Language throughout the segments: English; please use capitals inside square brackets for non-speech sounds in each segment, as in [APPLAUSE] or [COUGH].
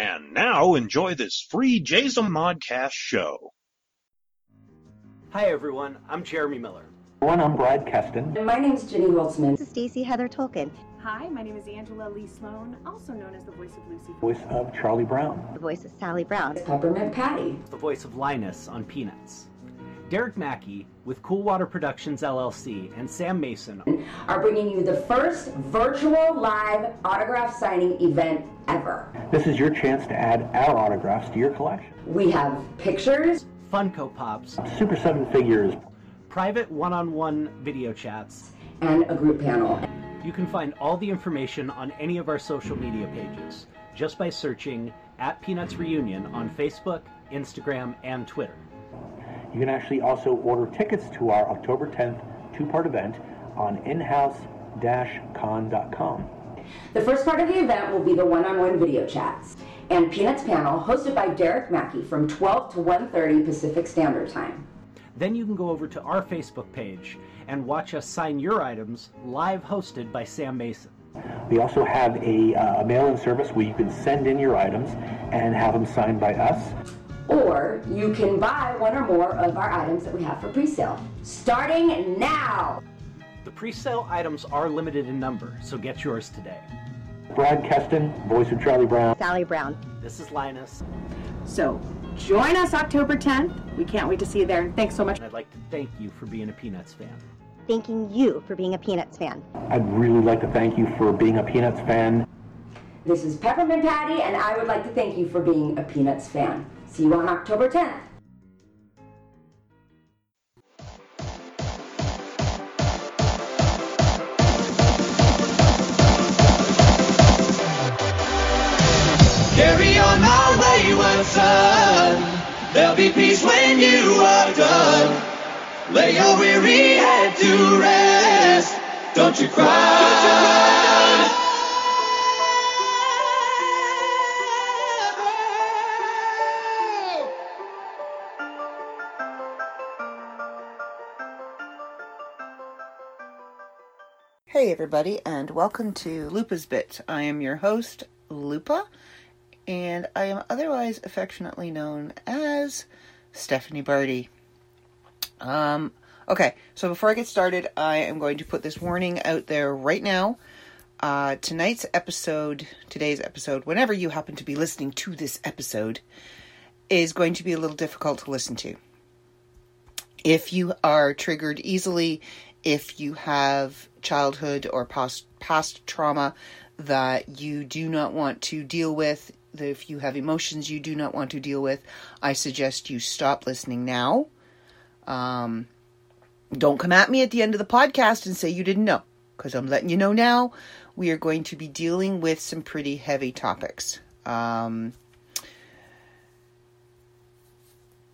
And now enjoy this free Jason Modcast show. Hi everyone, I'm Jeremy Miller. Everyone, I'm Brad Kesten. And my is Jenny Holtzman. This is Stacey Heather Tolkin, Hi, my name is Angela Lee Sloan, also known as the voice of Lucy. Voice of Charlie Brown. the voice of Sally Brown. Peppermint Patty. the voice of Linus on Peanuts. Derek Mackey with Cool Water Productions LLC and Sam Mason Are bringing you the first virtual live autograph signing event ever. This is your chance to add our autographs to your collection. We have pictures, Funko Pops, Super Seven Figures, private one on one video chats. and a group panel. You can find all the information on any of our social media pages just by searching at Peanuts Reunion on Facebook, Instagram, and Twitter. You can actually also order tickets to our October 10th two-part event on inhouse-con.com. The first part of the event will be the one-on-one video chats and Peanuts panel hosted by Derek Mackey from 12 to 1.30 Pacific Standard Time. Then you can go over to our Facebook page and watch us sign your items live hosted by Sam Mason. We also have a, uh, a mail-in service where you can send in your items and have them signed by us. Or you can buy one or more of our items that we have for pre-sale. Starting now! The pre-sale items are limited in number, so get yours today. Brad Kesten, voice of Charlie Brown. Sally Brown. This is Linus, So, join us October 10th. We can't wait to see you there. And thanks so much. and I'd like to thank you for being a Peanuts fan. Thanking you for being a Peanuts fan. I'd really like to thank you for being a Peanuts fan. This is Peppermint Patty, and I would like to thank you for being a Peanuts fan. See you on October 10th. Carry on my wayward son. There'll be peace when you are done. Lay your weary head to rest. Don't you cry. Hey, everybody, and welcome to Lupa's Bit. I am your host, Lupa, and I am otherwise affectionately known as Stephanie Barty. Um, okay, so before I get started, I am going to put this warning out there right now. Uh, tonight's episode, today's episode, whenever you happen to be listening to this episode, is going to be a little difficult to listen to. If you are triggered easily, if you have childhood or past past trauma that you do not want to deal with, if you have emotions you do not want to deal with, I suggest you stop listening now. Um, don't come at me at the end of the podcast and say you didn't know, because I'm letting you know now. We are going to be dealing with some pretty heavy topics. Um,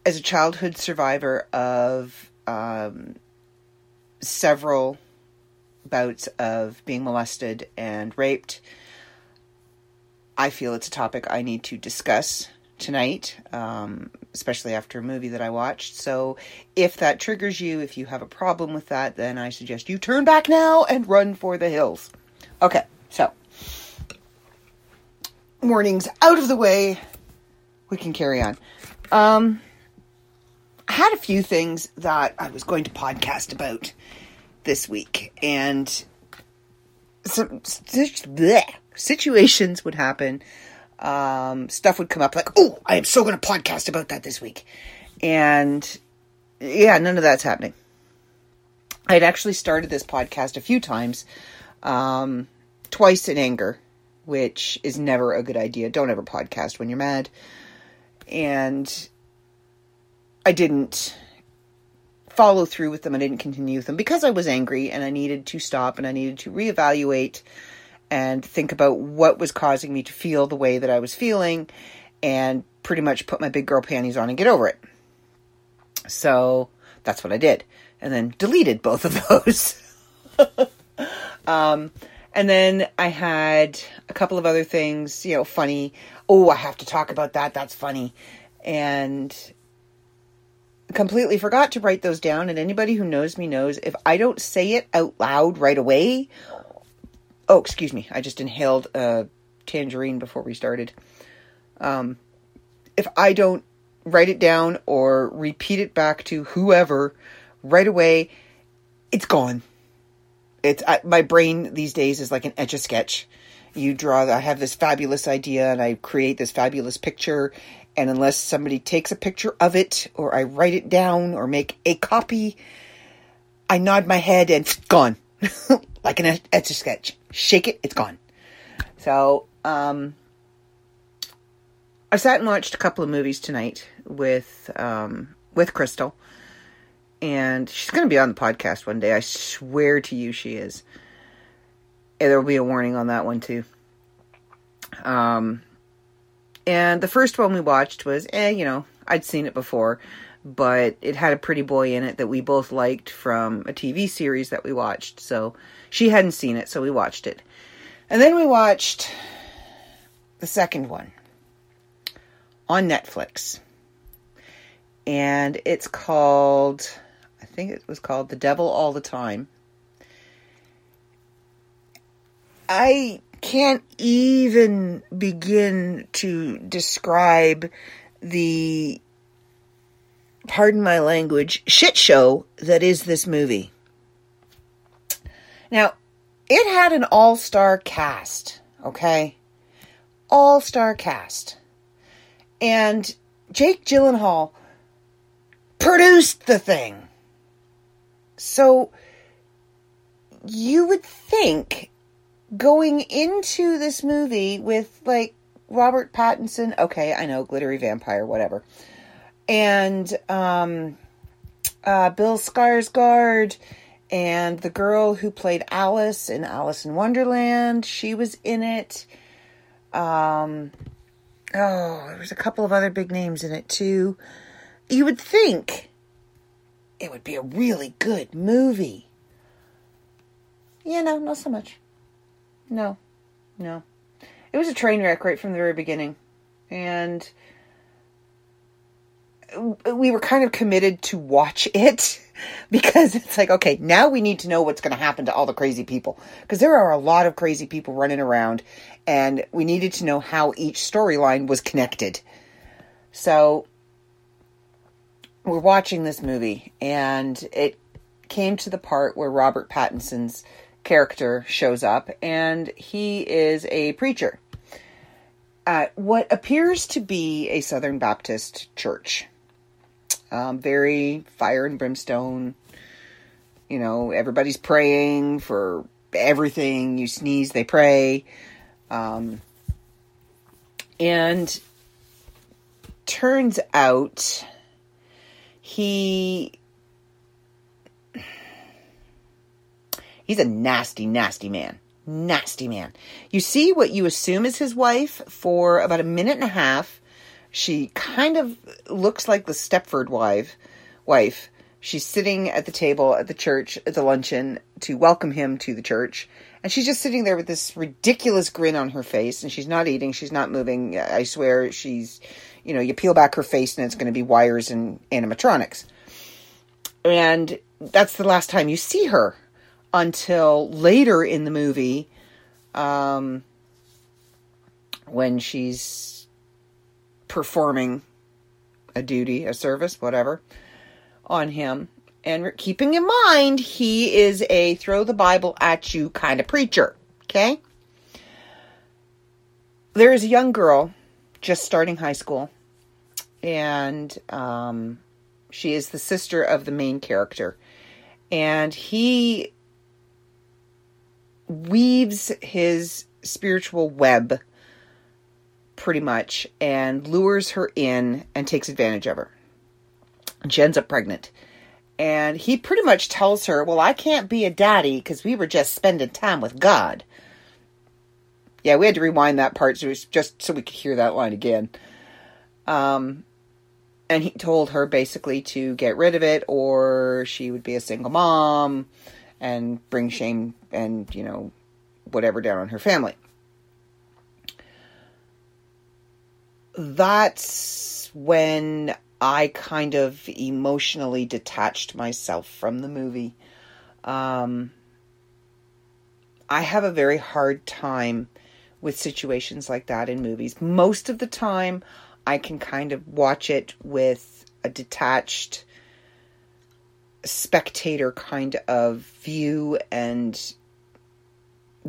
as a childhood survivor of um, several bouts of being molested and raped, I feel it's a topic I need to discuss tonight, um, especially after a movie that I watched. So, if that triggers you, if you have a problem with that, then I suggest you turn back now and run for the hills. Okay, so warnings out of the way, we can carry on. Um, I had a few things that I was going to podcast about this week, and some bleh, situations would happen. Um, stuff would come up like, "Oh, I am so going to podcast about that this week," and yeah, none of that's happening. I'd actually started this podcast a few times, um, twice in anger, which is never a good idea. Don't ever podcast when you're mad, and I didn't follow through with them. I didn't continue with them because I was angry and I needed to stop and I needed to reevaluate and think about what was causing me to feel the way that I was feeling and pretty much put my big girl panties on and get over it. So that's what I did. And then deleted both of [LAUGHS] those. um, and then I had a couple of other things, you know, funny. Oh, I have to talk about that. That's funny. And completely forgot to write those down. And anybody who knows me knows if I don't say it out loud right away. Oh, excuse me. I just inhaled a tangerine before we started. Um, if I don't write it down or repeat it back to whoever right away, it's gone. It's I, my brain these days is like an etch a sketch. You draw. I have this fabulous idea, and I create this fabulous picture. And unless somebody takes a picture of it, or I write it down, or make a copy, I nod my head and it's gone, [LAUGHS] like an etch a sketch. Shake it, it's gone. So, um, I sat and watched a couple of movies tonight with um, with Crystal, and she's going to be on the podcast one day. I swear to you, she is. And there will be a warning on that one too. Um, and the first one we watched was, eh, you know, I'd seen it before, but it had a pretty boy in it that we both liked from a TV series that we watched. So she hadn't seen it, so we watched it. And then we watched the second one on Netflix. And it's called, I think it was called The Devil All the Time. I can't even begin to describe the, pardon my language, shit show that is this movie. Now, it had an all star cast, okay? All star cast. And Jake Gyllenhaal produced the thing. So you would think going into this movie with like Robert Pattinson, okay, I know, glittery vampire, whatever. And um uh Bill Skarsgård and the girl who played Alice in Alice in Wonderland, she was in it. Um oh, there was a couple of other big names in it too. You would think it would be a really good movie. Yeah, no, not so much. No, no. It was a train wreck right from the very beginning. And we were kind of committed to watch [LAUGHS] it because it's like, okay, now we need to know what's going to happen to all the crazy people. Because there are a lot of crazy people running around, and we needed to know how each storyline was connected. So we're watching this movie, and it came to the part where Robert Pattinson's character shows up, and he is a preacher at what appears to be a Southern Baptist church. Um, very fire and brimstone. You know, everybody's praying for everything. You sneeze, they pray. Um, and turns out he he's a nasty nasty man. Nasty man. You see what you assume is his wife for about a minute and a half. She kind of looks like the stepford wife wife. She's sitting at the table at the church at the luncheon to welcome him to the church. And she's just sitting there with this ridiculous grin on her face and she's not eating she's not moving. I swear she's you know you peel back her face and it's going to be wires and animatronics. And that's the last time you see her until later in the movie um, when she's performing a duty a service whatever on him. And keeping in mind he is a throw the bible at you kind of preacher okay? There is a young girl just starting high school and um, she is the sister of the main character. And he weaves his spiritual web pretty much and lures her in and takes advantage of her. Ends up pregnant. And he pretty much tells her well i can't be a daddy because we were just spending time with god. Yeah we had to rewind that part so it's just so we could hear that line again. Um and he told her basically to get rid of it or she would be a single mom and bring shame and you know whatever down on her family that's when i kind of emotionally detached myself from the movie um, i have a very hard time with situations like that in movies. Most of the time, I can kind of watch it with a detached spectator kind of view and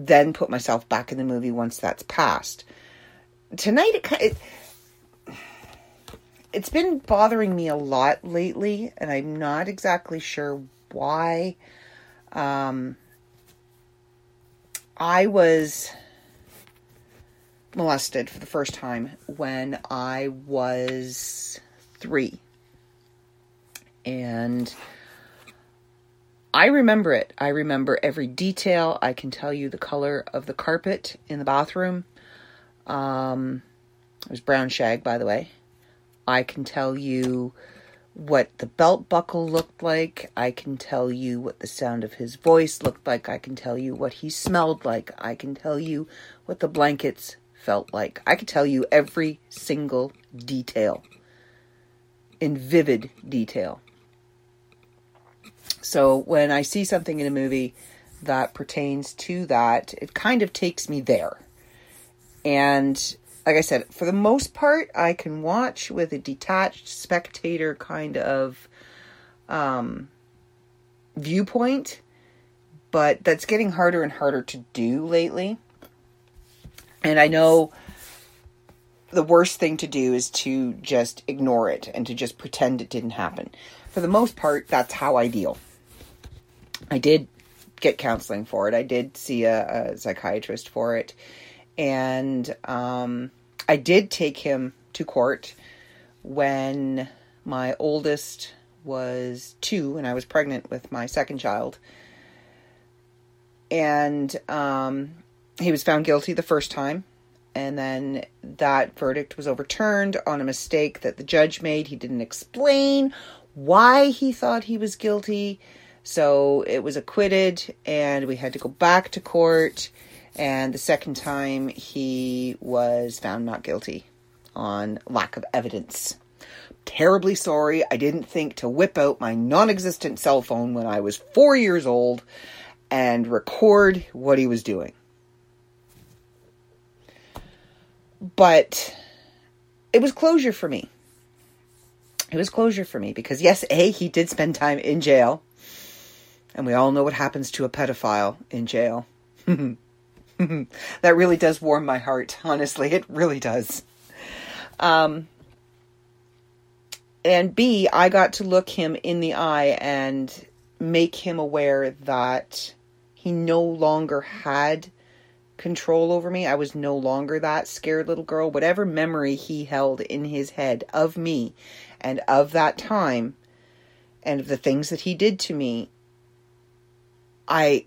then put myself back in the movie once that's passed. Tonight, it, it it's been bothering me a lot lately, and I'm not exactly sure why. Um, I was molested for the first time when I was three. And I remember it. I remember every detail. I can tell you the color of the carpet in the bathroom. Um, it was brown shag, by the way. I can tell you what the belt buckle looked like. I can tell you what the sound of his voice looked like. I can tell you what he smelled like. I can tell you what the blankets felt like. I can tell you every single detail in vivid detail. So when I see something in a movie that pertains to that, it kind of takes me there. And like I said, for the most part, I can watch with a detached spectator kind of um, viewpoint, but that's getting harder and harder to do lately. And I know the worst thing to do is to just ignore it and to just pretend it didn't happen. For the most part, that's how I deal. I did get counseling for it. I did see a, a psychiatrist for it. And um, I did take him to court when my oldest was two and I was pregnant with my second child. And um, he was found guilty the first time. And then that verdict was overturned on a mistake that the judge made. He didn't explain why he thought he was guilty. So it was acquitted, and we had to go back to court and the second time, he was found not guilty on lack of evidence. Terribly sorry. I didn't think to whip out my non existent cell phone when I was four years old and record what he was doing. But it was closure for me. It was closure for me because, yes, A, he did spend time in jail. And we all know what happens to a pedophile in jail. [LAUGHS] that really does warm my heart, honestly. It really does. Um, and B, I got to look him in the eye and make him aware that he no longer had control over me. I was no longer that scared little girl. Whatever memory he held in his head of me and of that time and of the things that he did to me, I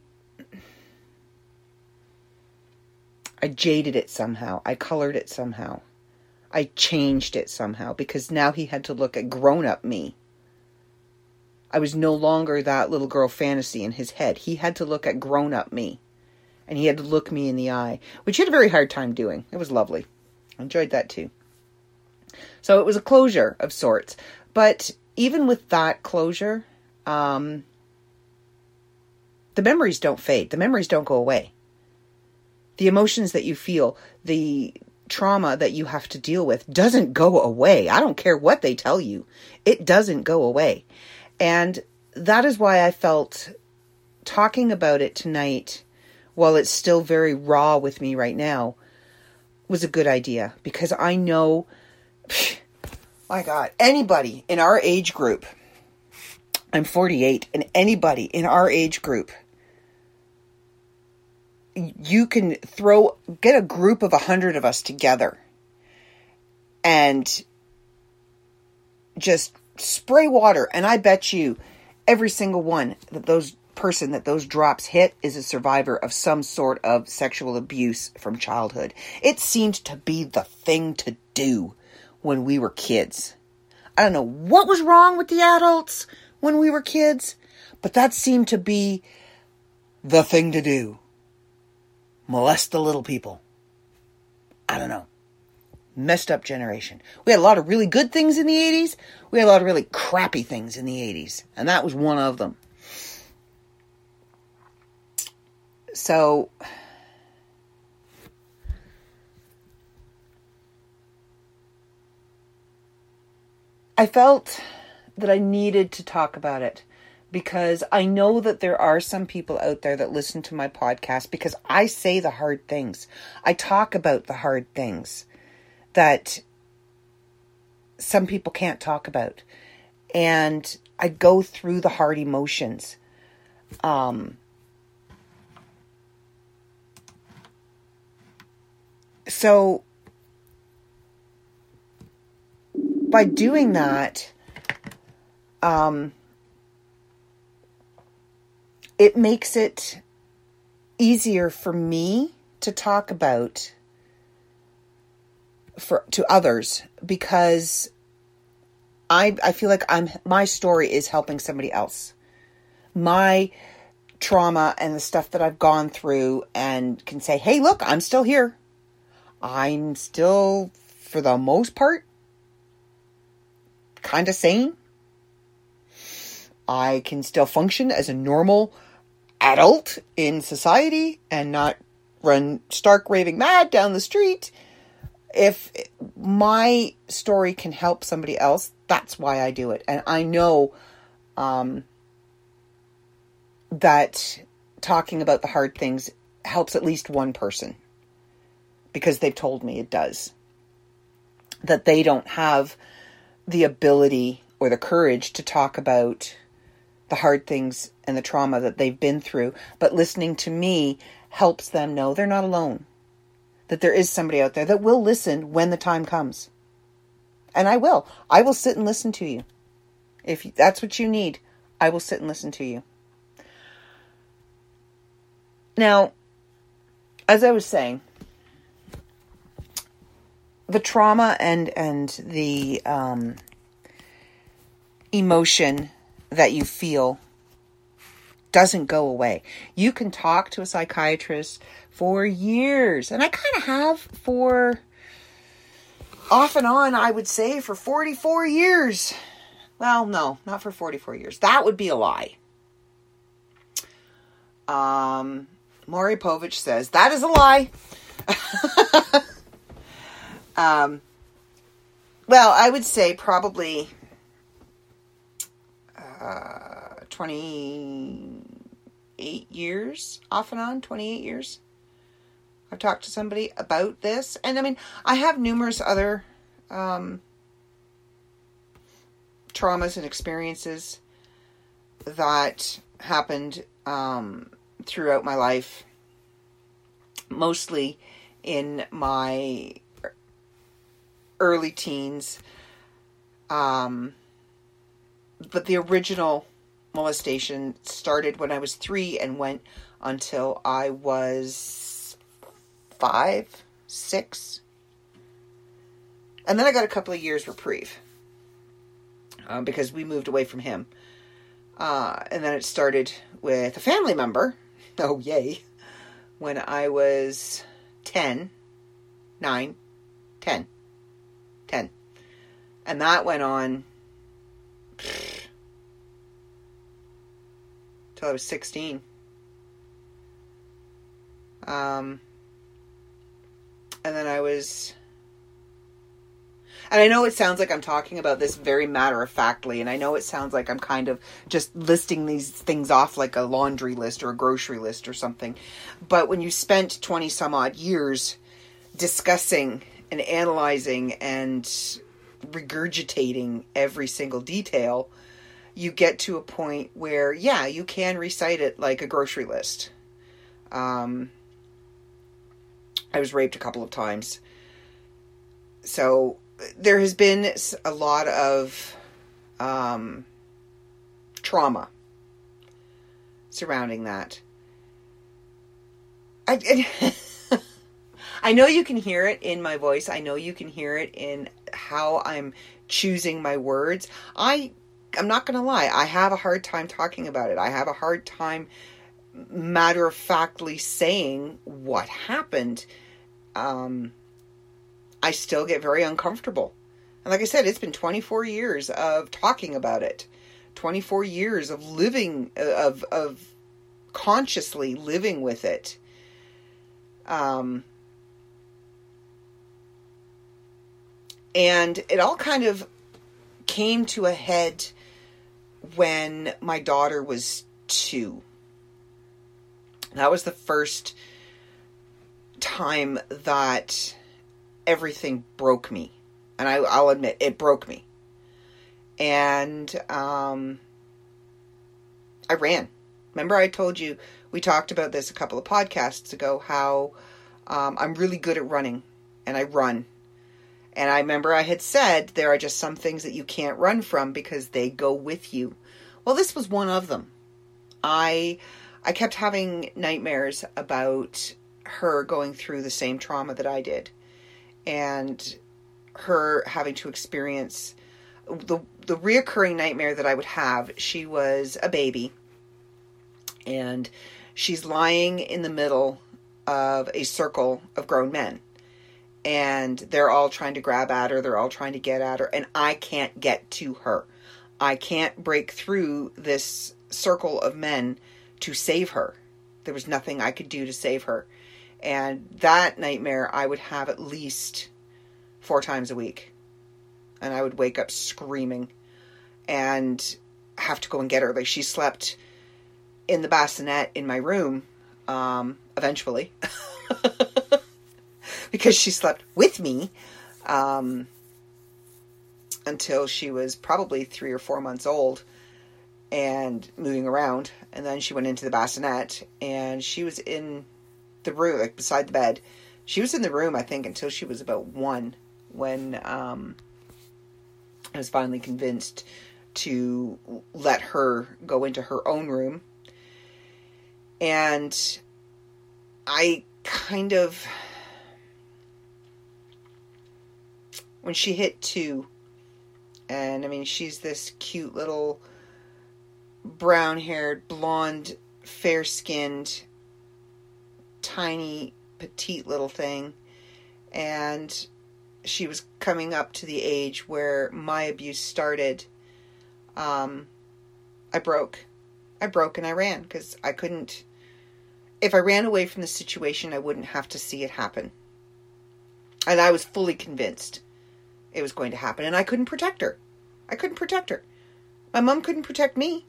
I jaded it somehow. I colored it somehow. I changed it somehow because now he had to look at grown up me. I was no longer that little girl fantasy in his head. He had to look at grown up me. And he had to look me in the eye, which he had a very hard time doing. It was lovely. I enjoyed that too. So it was a closure of sorts. But even with that closure, um, the memories don't fade. The memories don't go away the emotions that you feel, the trauma that you have to deal with doesn't go away. I don't care what they tell you, it doesn't go away. And that is why I felt talking about it tonight, while it's still very raw with me right now, was a good idea because I know, [SIGHS] my God, anybody in our age group, I'm 48, and anybody in our age group you can throw get a group of a hundred of us together and just spray water. And i bet you every single one that those person that those drops hit is a survivor of some sort of sexual abuse from childhood. It seemed to be the thing to do when we were kids. I don't know what was wrong with the adults when we were kids, but that seemed to be the thing to do. Molest the little people. I don't know. Messed up generation. We had a lot of really good things in the 80s. We had a lot of really crappy things in the 80s. And that was one of them. So. I felt that I needed to talk about it because I know that there are some people out there that listen to my podcast because I say the hard things. I talk about the hard things that some people can't talk about. And I go through the hard emotions. Um, so by doing that, um, it makes it easier for me to talk about for to others because I I feel like I'm my story is helping somebody else. My trauma and the stuff that I've gone through and can say, "Hey, look, I'm still here. I'm still for the most part kind of sane. I can still function as a normal adult in society and not run stark raving mad down the street. If my story can help somebody else, that's why I do it. And I know um, that talking about the hard things helps at least one person because they've told me it does. That they don't have the ability or the courage to talk about the hard things and the trauma that they've been through, but listening to me helps them know they're not alone. That there is somebody out there that will listen when the time comes. And I will. I will sit and listen to you. If that's what you need, I will sit and listen to you. Now, as I was saying, the trauma and and the um, emotion that you feel doesn't go away. You can talk to a psychiatrist for years, and I kind of have for off and on, I would say, for 44 years. Well, no, not for 44 years. That would be a lie. Um, Maury Povich says that is a lie. [LAUGHS] um, well, I would say probably uh, 28 years, off and on, 28 years. I've talked to somebody about this. And I mean, I have numerous other um, traumas and experiences that happened um, throughout my life, mostly in my early teens. Um, but the original molestation started when I was three and went until I was five, six. And then I got a couple of years reprieve uh, because we moved away from him. Uh, and then it started with a family member. [LAUGHS] Oh, yay. When I was 10, 9, 10. 10. And that went on till I was 16. Um, and then I was. And I know it sounds like I'm talking about this very matter of factly, and I know it sounds like I'm kind of just listing these things off like a laundry list or a grocery list or something. But when you spent 20 some odd years discussing and analyzing and regurgitating every single detail, you get to a point where, yeah, you can recite it like a grocery list. Um, I was raped a couple of times. So there has been a lot of um, trauma surrounding that. I, [LAUGHS] I know you can hear it in my voice. I know you can hear it in how I'm choosing my words. I I'm not going to lie. I have a hard time talking about it. I have a hard time matter of factly saying what happened. Um I still get very uncomfortable. And like I said, it's been 24 years of talking about it. 24 years of living of of consciously living with it. Um and it all kind of came to a head when my daughter was two. That was the first time that everything broke me. And I, I'll admit, it broke me. And um, I ran. Remember, I told you, we talked about this a couple of podcasts ago, how um, I'm really good at running, and I run. And I remember I had said there are just some things that you can't run from because they go with you. Well, this was one of them. I I kept having nightmares about her going through the same trauma that I did and her having to experience the the reoccurring nightmare that I would have. She was a baby and she's lying in the middle of a circle of grown men and they're all trying to grab at her, they're all trying to get at her and I can't get to her. I can't break through this circle of men to save her. There was nothing I could do to save her. And that nightmare I would have at least four times a week. And I would wake up screaming and have to go and get her. Like she slept in the bassinet in my room, um, eventually. [LAUGHS] because she slept with me um, until she was probably three or four months old and moving around. And then she went into the bassinet and she was in the room, like beside the bed. She was in the room, I think, until she was about one when um, I was finally convinced to let her go into her own room. And I kind of, when she hit two, and I mean, she's this cute little brown haired, blonde, fair skinned, tiny, petite little thing. And she was coming up to the age where my abuse started. Um, I broke. I broke and I ran because I couldn't. If I ran away from the situation, I wouldn't have to see it happen. And I was fully convinced it was going to happen. And I couldn't protect her. I couldn't protect her. My mom couldn't protect me.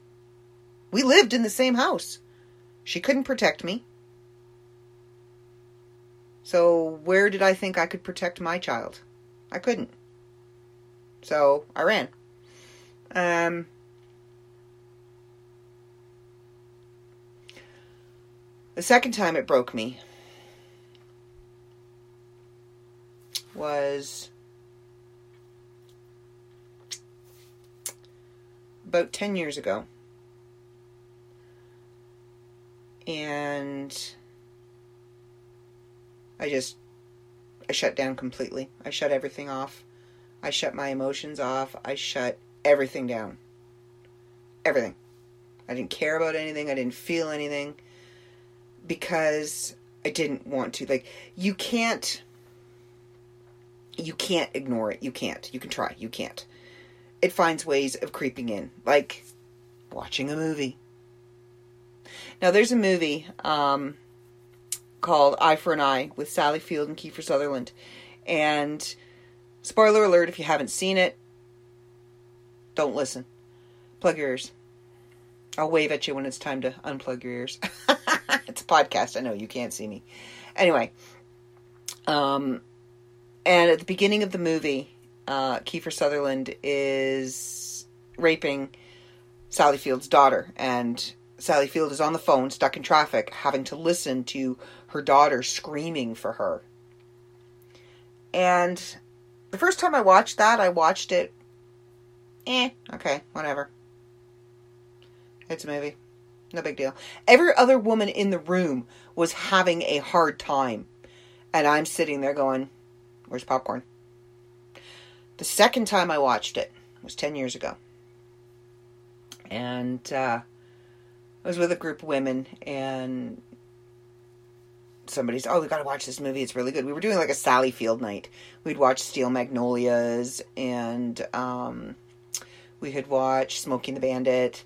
We lived in the same house. She couldn't protect me. So, where did I think I could protect my child? I couldn't. So, I ran. Um, the second time it broke me was about 10 years ago. And I just I shut down completely. I shut everything off. I shut my emotions off. I shut everything down. Everything. I didn't care about anything. I didn't feel anything because I didn't want to. Like you can't you can't ignore it. You can't. You can try. You can't. It finds ways of creeping in, like watching a movie. Now, there's a movie um, called Eye for an Eye with Sally Field and Kiefer Sutherland. And spoiler alert if you haven't seen it, don't listen. Plug your ears. I'll wave at you when it's time to unplug your ears. [LAUGHS] it's a podcast. I know you can't see me. Anyway, um, and at the beginning of the movie, uh, Kiefer Sutherland is raping Sally Field's daughter, and Sally Field is on the phone, stuck in traffic, having to listen to her daughter screaming for her. And the first time I watched that, I watched it. Eh, okay, whatever. It's a movie. No big deal. Every other woman in the room was having a hard time. And I'm sitting there going, Where's popcorn? The second time I watched it was 10 years ago. And uh, I was with a group of women, and somebody's, oh, we got to watch this movie. It's really good. We were doing like a Sally Field night. We'd watch Steel Magnolias, and um, we had watched Smokey and the Bandit,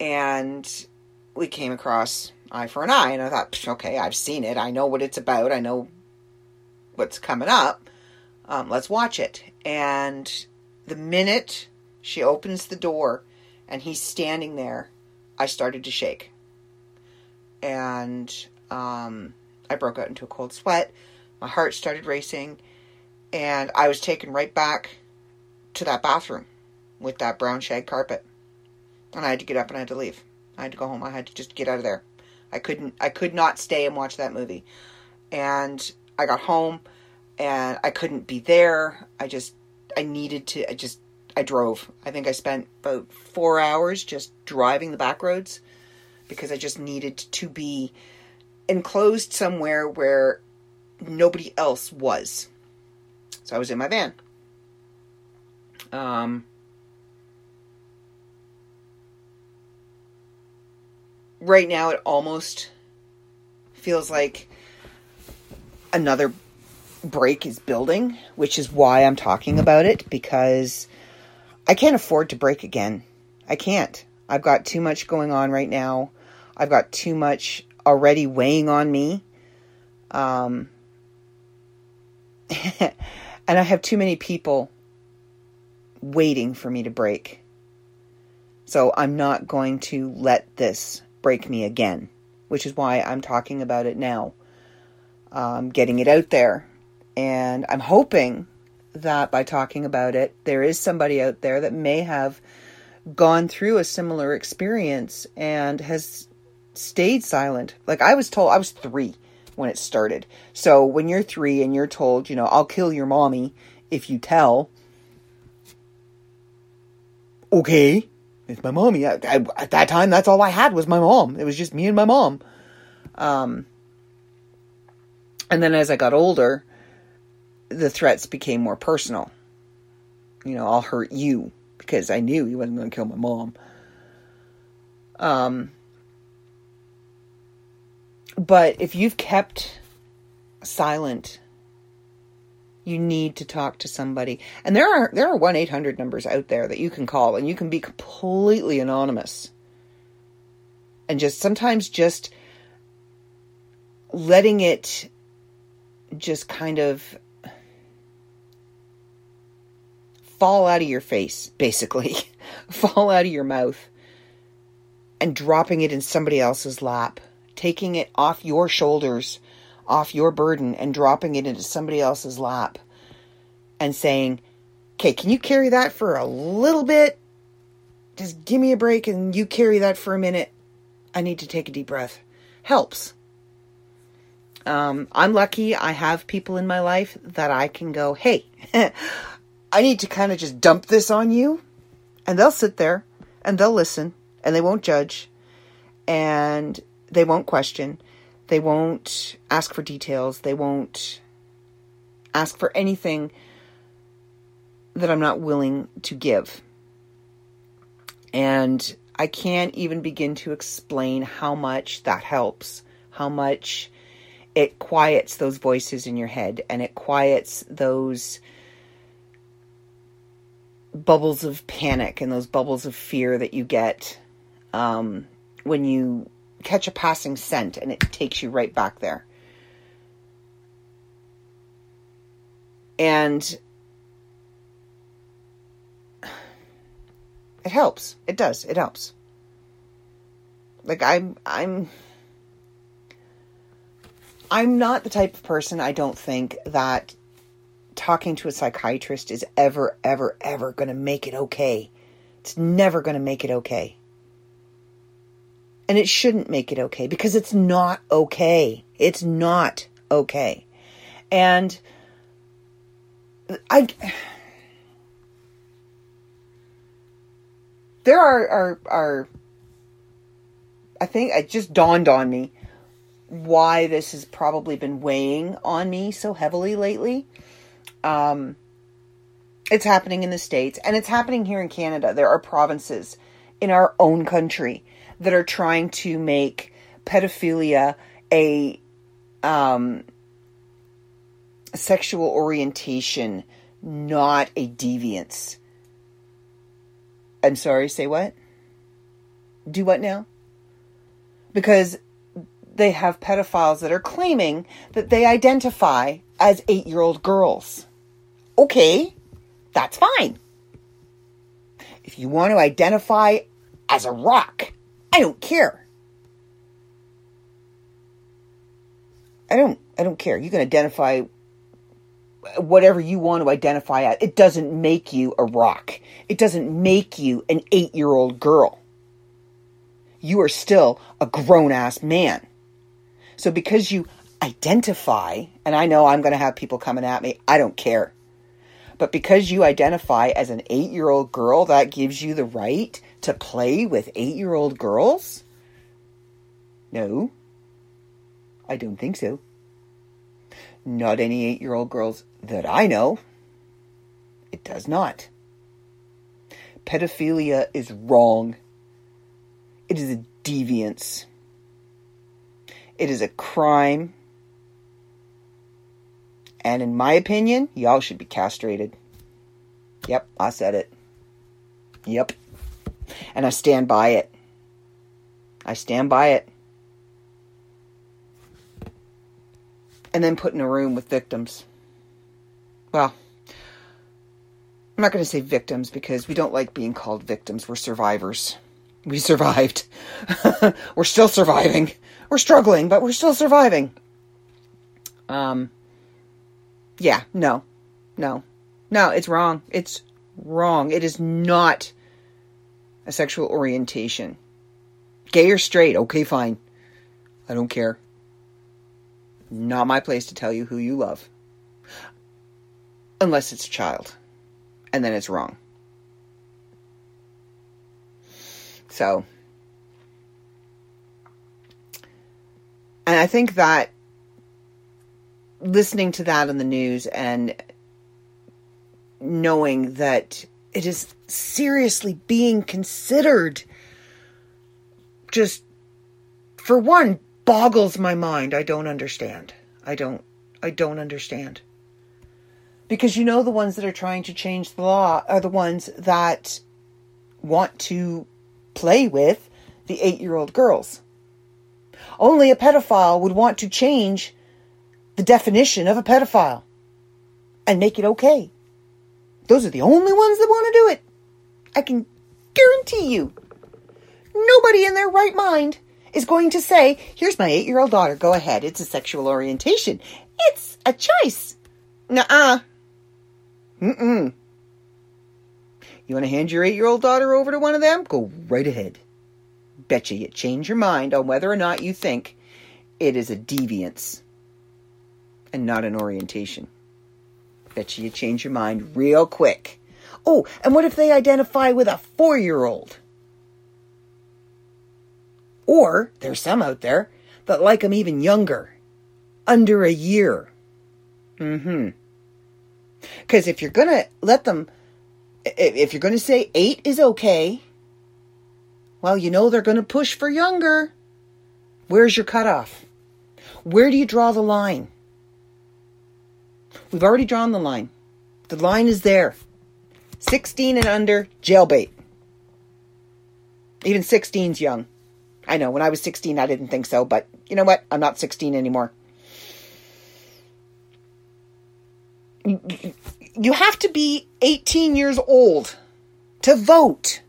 and we came across Eye for an Eye, and I thought, okay, I've seen it. I know what it's about. I know what's coming up. Um, let's watch it. And the minute she opens the door and he's standing there, I started to shake. And um, I broke out into a cold sweat. My heart started racing. And I was taken right back to that bathroom with that brown shag carpet. And I had to get up and I had to leave. I had to go home. I had to just get out of there. I couldn't I could not stay and watch that movie. And I got home and I couldn't be there. I just I needed to I just I drove. I think I spent about 4 hours just driving the back roads because I just needed to be enclosed somewhere where nobody else was. So I was in my van. Um right now it almost feels like another break is building, which is why I'm talking about it because I can't afford to break again. I can't. I've got too much going on right now. I've got too much already weighing on me. Um, [LAUGHS] and I have too many people waiting for me to break. So I'm not going to let this break me again, which is why I'm talking about it now. Um, getting it out there. And I'm hoping that by talking about it, there is somebody out there that may have gone through a similar experience and has stayed silent. Like I was told, I was three when it started. So when you're three and you're told, you know, I'll kill your mommy if you tell. Okay, it's my mommy. I, I, at that time, that's all I had was my mom. It was just me and my mom. Um, and then as I got older, the threats became more personal. You know, I'll hurt you because I knew he wasn't going to kill my mom. Um, but if you've kept silent, you need to talk to somebody. And there are there are 1-800 numbers out there that you can call and you can be completely anonymous. And just sometimes just letting it just kind of fall out of your face, basically, [LAUGHS] fall out of your mouth, and dropping it in somebody else's lap, taking it off your shoulders, off your burden, and dropping it into somebody else's lap, and saying, Okay, can you carry that for a little bit? Just give me a break and you carry that for a minute. I need to take a deep breath. Helps. Um, I'm lucky I have people in my life that I can go, hey, [LAUGHS] I need to kind of just dump this on you. And they'll sit there and they'll listen and they won't judge and they won't question. They won't ask for details. They won't ask for anything that I'm not willing to give. And I can't even begin to explain how much that helps, how much it quiets those voices in your head and it quiets those bubbles of panic and those bubbles of fear that you get um, when you catch a passing scent and it takes you right back there. And it helps. It does. It helps. Like I'm I'm I'm not the type of person I don't think that talking to a psychiatrist is ever, ever, ever going to make it okay. It's never going to make it okay. And it shouldn't make it okay because it's not okay. It's not okay. And I. There are, are, are, I think it just dawned on me why this has probably been weighing on me so heavily lately. Um, it's happening in the States and it's happening here in Canada. There are provinces in our own country that are trying to make pedophilia a um, sexual orientation, not a deviance. I'm sorry, say what? Do what now? Because they have pedophiles that are claiming that they identify as eight year old girls okay, that's fine. If you want to identify as a rock, I don't care. I don't I don't care. You can identify whatever you want to identify as. It doesn't make you a rock. It doesn't make you an 8-year-old girl. You are still a grown-ass man. So because you identify, and I know I'm going to have people coming at me, I don't care. But because you identify as an 8-year-old girl, that gives you the right to play with 8-year-old girls? No. I don't think so. Not any eight year old girls that I know. It does not. Pedophilia is wrong. It is a deviance. It is a crime. And in my opinion, y'all should be castrated. Yep, I said it. Yep. And I stand by it. I stand by it. and then put in a room with victims. Well, I'm not going to say victims because we don't like being called victims. We're survivors. We survived. [LAUGHS] we're still surviving. We're struggling, but we're still surviving. Um, yeah, no, no, no, it's wrong. It's wrong. It is not a sexual orientation. Gay or straight, okay, fine. I don't care. Not my place to tell you who you love. Unless it's a child. And then it's wrong. So. And I think that listening to that in the news and knowing that it is seriously being considered just for one boggles my mind. I don't understand. I don't I don't understand. Because you know the ones that are trying to change the law are the ones that want to play with the 8-year-old girls. Only a pedophile would want to change the definition of a pedophile and make it okay. Those are the only ones that want to do it. I can guarantee you. Nobody in their right mind is going to say, Here's my eight year old daughter. Go ahead. It's a sexual orientation. It's a choice. Nuh uh. Mm mm. You want to hand your eight year old daughter over to one of them? Go right ahead. Betcha you change your mind on whether or not you think it is a deviance and not an orientation. Betcha you change your mind real quick. Oh, and what if they identify with a four year old? Or there's some out there that like them even younger, under a year. Mm-hmm. Because if you're gonna let them, if you're gonna say eight is okay, well, you know they're gonna push for younger. Where's your cutoff? Where do you draw the line? We've already drawn the line. The line is there. 16 and under, jailbait. Even 16's young. I know when I was 16, I didn't think so, but you know what? I'm not 16 anymore. You have to be 18 years old to vote.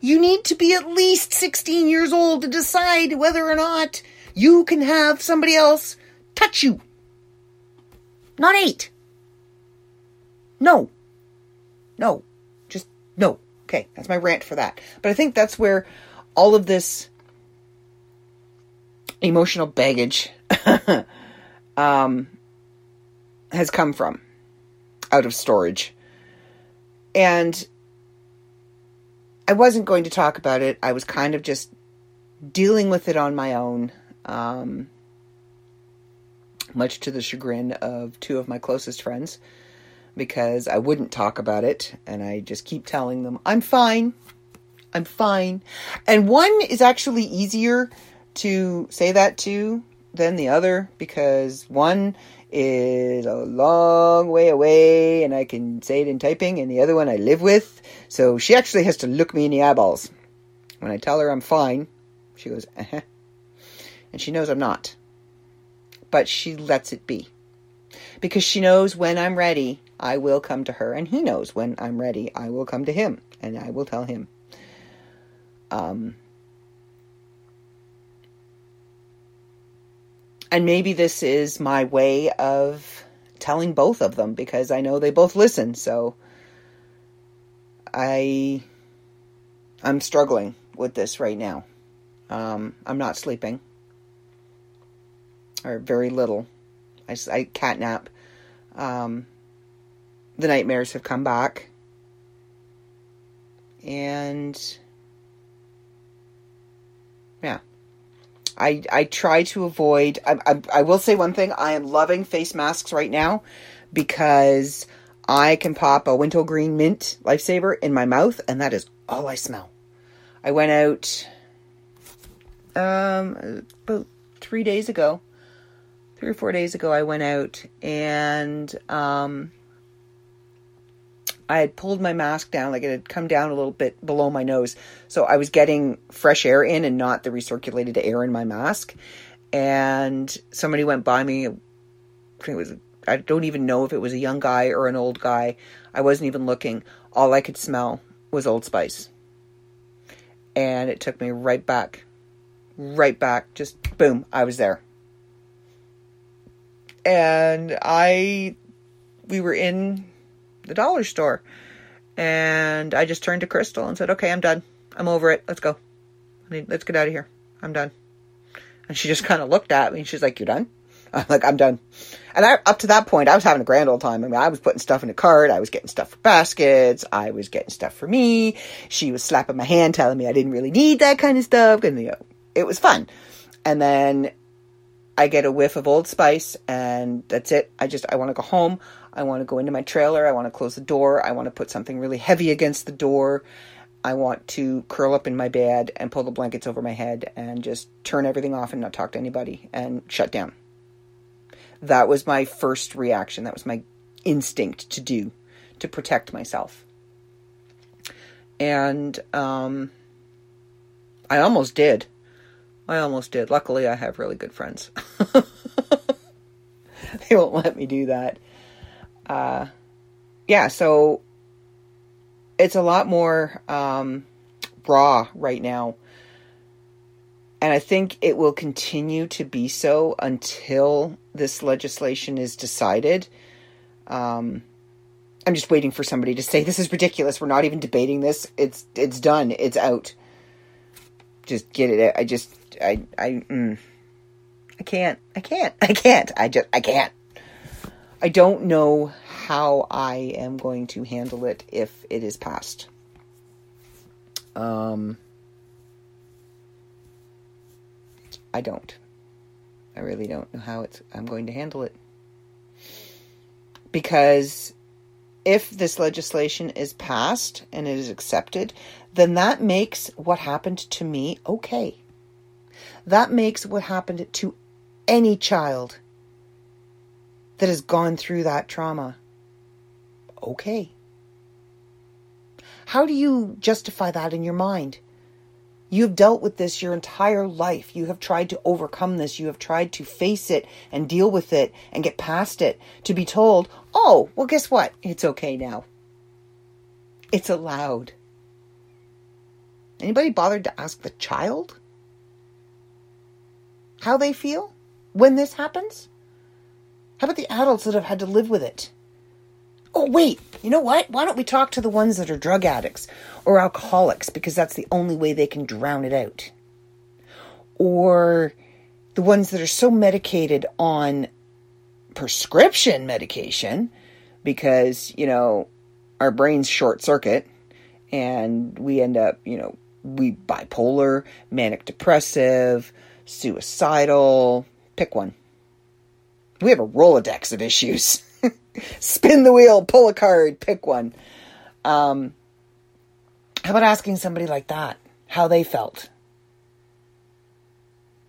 You need to be at least 16 years old to decide whether or not you can have somebody else touch you. Not eight. No. No. Just no. Okay, that's my rant for that. But I think that's where all of this emotional baggage [LAUGHS] um, has come from out of storage. And I wasn't going to talk about it. I was kind of just dealing with it on my own, um, much to the chagrin of two of my closest friends because I wouldn't talk about it. And I just keep telling them, I'm fine. I'm fine. And one is actually easier to say that to than the other because one is a long way away and I can say it in typing, and the other one I live with. So she actually has to look me in the eyeballs. When I tell her I'm fine, she goes, uh huh. And she knows I'm not. But she lets it be. Because she knows when I'm ready, I will come to her, and he knows when I'm ready. I will come to him, and I will tell him. Um, and maybe this is my way of telling both of them because I know they both listen. So I I'm struggling with this right now. Um, I'm not sleeping or very little. I, I catnap. Um, the nightmares have come back. And yeah. I I try to avoid I, I I will say one thing, I am loving face masks right now because I can pop a wintergreen mint lifesaver in my mouth and that is all I smell. I went out um about 3 days ago three or four days ago, I went out and um, I had pulled my mask down, like it had come down a little bit below my nose. So I was getting fresh air in and not the recirculated air in my mask. And somebody went by me. I think it was, I don't even know if it was a young guy or an old guy. I wasn't even looking. All I could smell was Old Spice. And it took me right back, right back. Just boom, I was there and I we were in the dollar store and I just turned to Crystal and said, "Okay, I'm done. I'm over it. Let's go. I let's get out of here. I'm done." And she just kind of looked at me and she's like, "You're done?" [LAUGHS] I'm like, "I'm done." And I, up to that point, I was having a grand old time. I mean, I was putting stuff in a cart. I was getting stuff for baskets. I was getting stuff for me. She was slapping my hand, telling me I didn't really need that kind of stuff. And you know, it was fun. And then I get a whiff of Old Spice, and that's it. I just I want to go home. I want to go into my trailer. I want to close the door. I want to put something really heavy against the door. I want to curl up in my bed and pull the blankets over my head and just turn everything off and not talk to anybody and shut down. That was my first reaction. That was my instinct to do to protect myself. And um, I almost did. I almost did. Luckily, I have really good friends. [LAUGHS] they won't let me do that. Uh, yeah, so it's a lot more um, raw right now. And I think it will continue to be so until this legislation is decided. Um, I'm just waiting for somebody to say this is ridiculous. We're not even debating this. It's it's done. It's out. Just get it. I just I I mm, I can't. I can't. I can't. I just I can't. I don't know how I am going to handle it if it is passed. Um I don't. I really don't know how it's I'm going to handle it. Because if this legislation is passed and it is accepted, then that makes what happened to me okay. That makes what happened to any child that has gone through that trauma okay. How do you justify that in your mind? You've dealt with this your entire life. You have tried to overcome this. You have tried to face it and deal with it and get past it. To be told, oh, well, guess what? It's okay now. It's allowed. Anybody bothered to ask the child? How they feel when this happens? How about the adults that have had to live with it? Oh, wait, you know what? Why don't we talk to the ones that are drug addicts or alcoholics because that's the only way they can drown it out? Or the ones that are so medicated on prescription medication because, you know, our brains short circuit and we end up, you know, we bipolar, manic depressive, suicidal, pick one. We have a Rolodex of issues. [LAUGHS] Spin the wheel, pull a card, pick one. Um, how about asking somebody like that how they felt?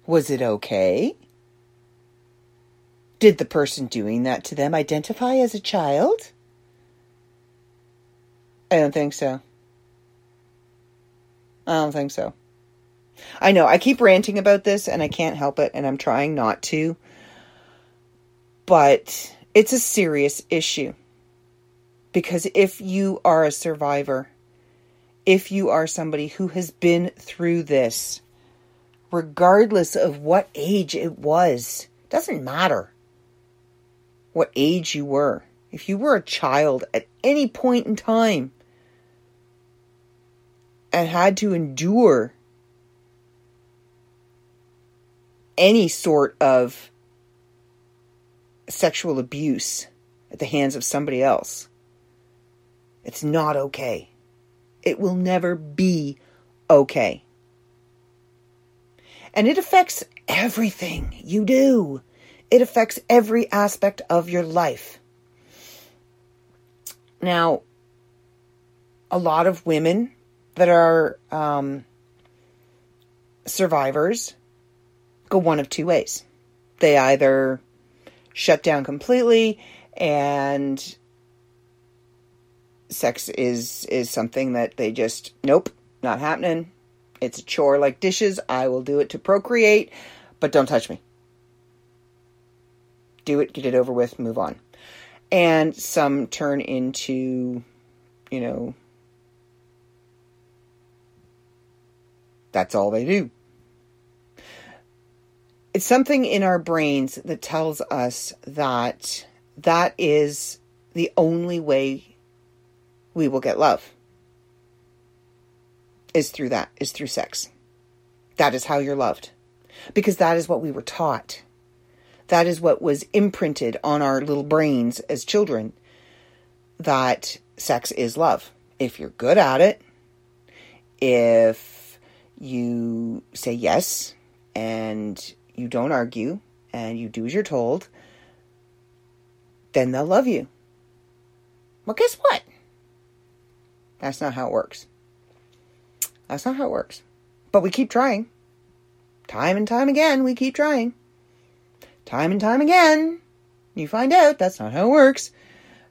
Was it okay? Did the person doing that to them identify as a child? I don't think so. I don't think so. I know I keep ranting about this and I can't help it and I'm trying not to. But it's a serious issue. Because if you are a survivor, if you are somebody who has been through this, regardless of what age it was, doesn't matter what age you were. If you were a child at any point in time and had to endure any sort of sexual abuse at the hands of somebody else, it's not okay. It will never be okay. And it affects everything you do. It affects every aspect of your life. Now, a lot of women that are um, survivors go one of two ways. They either shut down completely and sex is is something that they just nope, not happening. It's a chore like dishes. I will do it to procreate, but don't touch me. Do it, get it over with, move on. And some turn into, you know, that's all they do. It's something in our brains that tells us that that is the only way we will get love is through that, is through sex. That is how you're loved. Because that is what we were taught. That is what was imprinted on our little brains as children that sex is love. If you're good at it, if you say yes and you don't argue and you do as you're told, then they'll love you. Well, guess what? That's not how it works. That's not how it works. But we keep trying. Time and time again, we keep trying. Time and time again, you find out that's not how it works.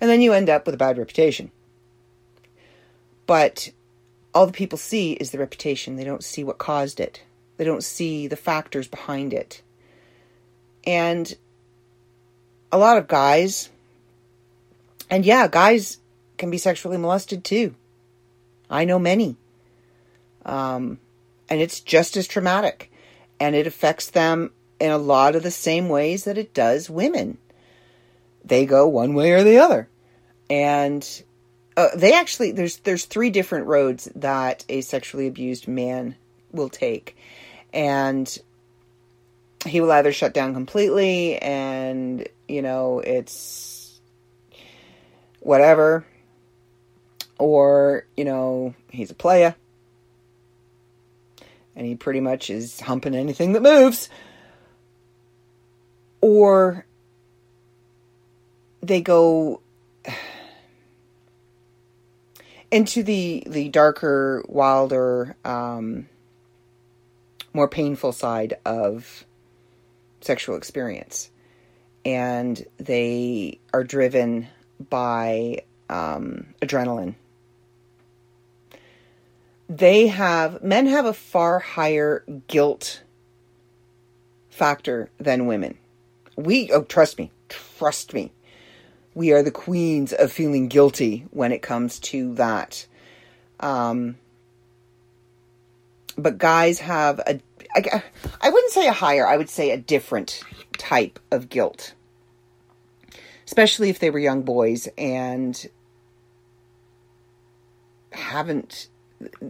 And then you end up with a bad reputation. But all the people see is the reputation. They don't see what caused it, they don't see the factors behind it. And a lot of guys, and yeah, guys can be sexually molested too. I know many. Um, and it's just as traumatic. And it affects them in a lot of the same ways that it does women. They go one way or the other. And uh, they actually there's there's three different roads that a sexually abused man will take. And he will either shut down completely and you know it's whatever or you know he's a playa and he pretty much is humping anything that moves. Or they go [SIGHS] into the the darker wilder um, more painful side of sexual experience and they are driven by um, adrenaline they have men have a far higher guilt factor than women. We oh trust me, trust me. We are the queens of feeling guilty when it comes to that. Um, but guys have a I, I wouldn't say a higher, I would say a different type of guilt. Especially if they were young boys and haven't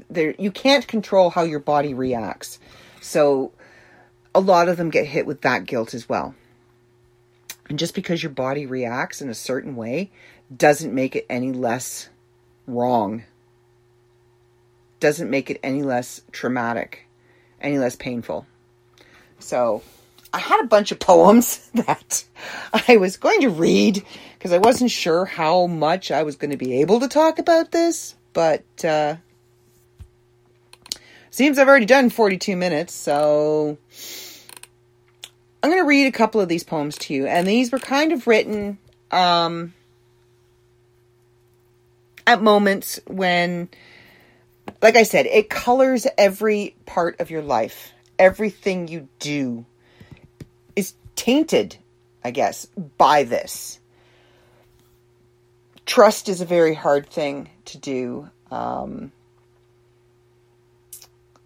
there you can't control how your body reacts. So a lot of them get hit with that guilt as well. And just because your body reacts in a certain way doesn't make it any less wrong. Doesn't make it any less traumatic, any less painful. So, I had a bunch of [LAUGHS] poems that I was going to read because I wasn't sure how much I was going to be able to talk about this, but uh, Seems I've already done 42 minutes, so I'm going to read a couple of these poems to you. And these were kind of written um, at moments when, like I said, it colors every part of your life. Everything you do is tainted, I guess, by this. trust is a very hard thing to do. Um,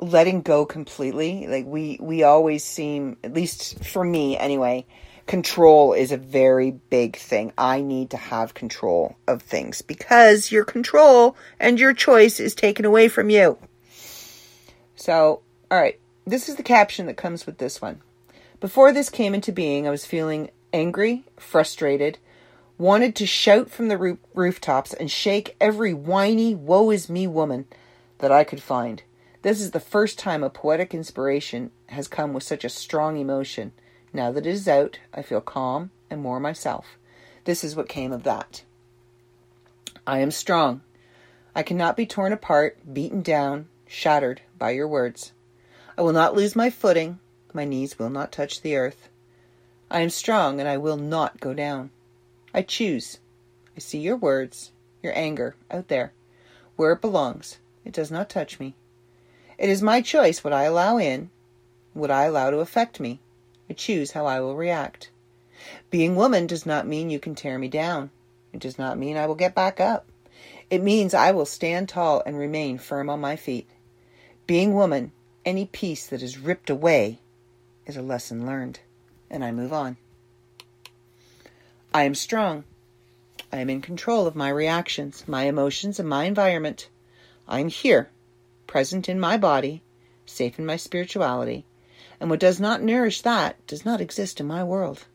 letting go completely, like we we always seem, at least for me anyway, control is a very big thing. I need to have control of things because your control and your choice is taken away from you. So, all right, this is the caption that comes with this one. Before this came into being, I was feeling angry, frustrated, wanted to shout from the roof- rooftops and shake every whiny, woe is me woman that I could find. This is the first time a poetic inspiration has come with such a strong emotion. Now that it is out, I feel calm and more myself. This is what came of that. I am strong. I cannot be torn apart, beaten down, shattered by your words. I will not lose my footing. My knees will not touch the earth. I am strong and I will not go down. I choose. I see your words, your anger, out there, where it belongs. It does not touch me. It is my choice what I allow in, what I allow to affect me. I choose how I will react. Being woman does not mean you can tear me down. It does not mean I will get back up. It means I will stand tall and remain firm on my feet. Being woman, any piece that is ripped away is a lesson learned, and I move on. I am strong. I am in control of my reactions, my emotions, and my environment. I am here, present in my body, safe in my spirituality, and what does not nourish that does not exist in my world.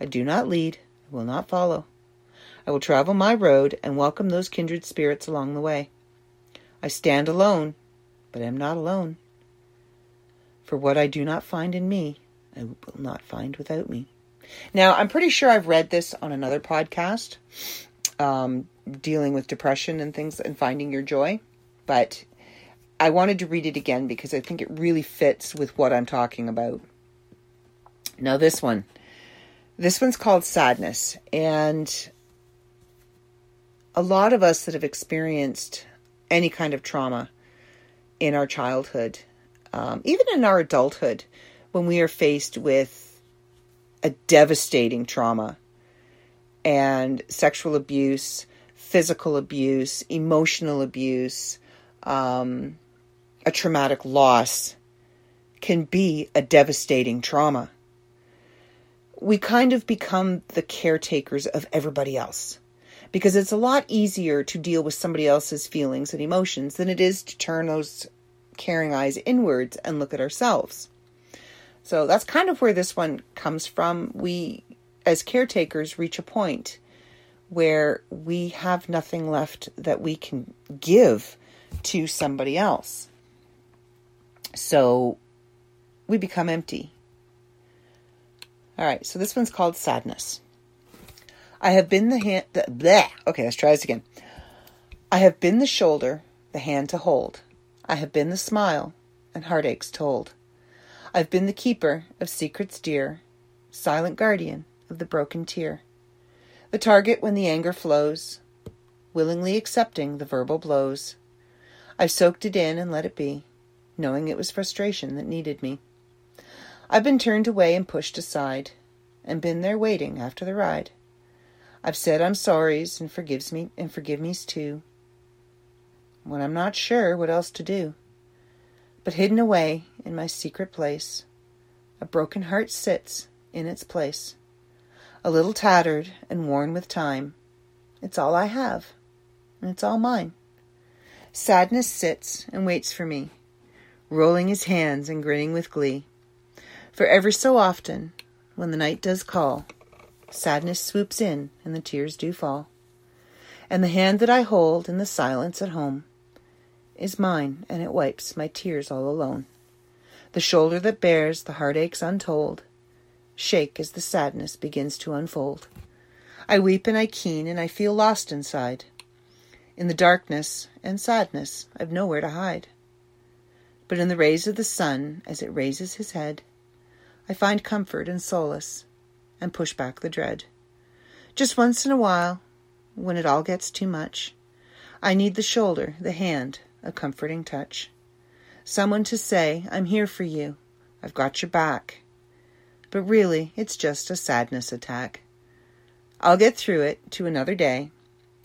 I do not lead, I will not follow. I will travel my road and welcome those kindred spirits along the way. I stand alone, but am not alone. For what I do not find in me, I will not find without me. Now, I'm pretty sure I've read this on another podcast, um, dealing with depression and things and finding your joy, but I wanted to read it again because I think it really fits with what I'm talking about. Now, this one. This one's called Sadness. And a lot of us that have experienced any kind of trauma in our childhood, um, even in our adulthood, when we are faced with a devastating trauma and sexual abuse, physical abuse, emotional abuse, um, a traumatic loss can be a devastating trauma. We kind of become the caretakers of everybody else because it's a lot easier to deal with somebody else's feelings and emotions than it is to turn those caring eyes inwards and look at ourselves. So that's kind of where this one comes from. We, as caretakers, reach a point where we have nothing left that we can give to somebody else. So we become empty. All right, so this one's called Sadness. I have been the hand. The, bleh. Okay, let's try this again. I have been the shoulder, the hand to hold. I have been the smile, and heartaches told. I've been the keeper of secrets dear, silent guardian of the broken tear. The target when the anger flows, willingly accepting the verbal blows. I've soaked it in and let it be, knowing it was frustration that needed me. I've been turned away and pushed aside, and been there waiting after the ride. I've said I'm sorry's and forgives me and forgive me's too. When I'm not sure what else to do. But hidden away in my secret place, a broken heart sits in its place. A little tattered and worn with time. It's all I have, and it's all mine. Sadness sits and waits for me, rolling his hands and grinning with glee. For ever so often, when the night does call, sadness swoops in and the tears do fall. And the hand that I hold in the silence at home is mine, and it wipes my tears all alone. The shoulder that bears the heartaches untold shake as the sadness begins to unfold. I weep and I keen and I feel lost inside. In the darkness and sadness, I've nowhere to hide. But in the rays of the sun, as it raises his head, I find comfort and solace and push back the dread. Just once in a while, when it all gets too much, I need the shoulder, the hand, a comforting touch. Someone to say, I'm here for you, I've got your back. But really, it's just a sadness attack. I'll get through it to another day,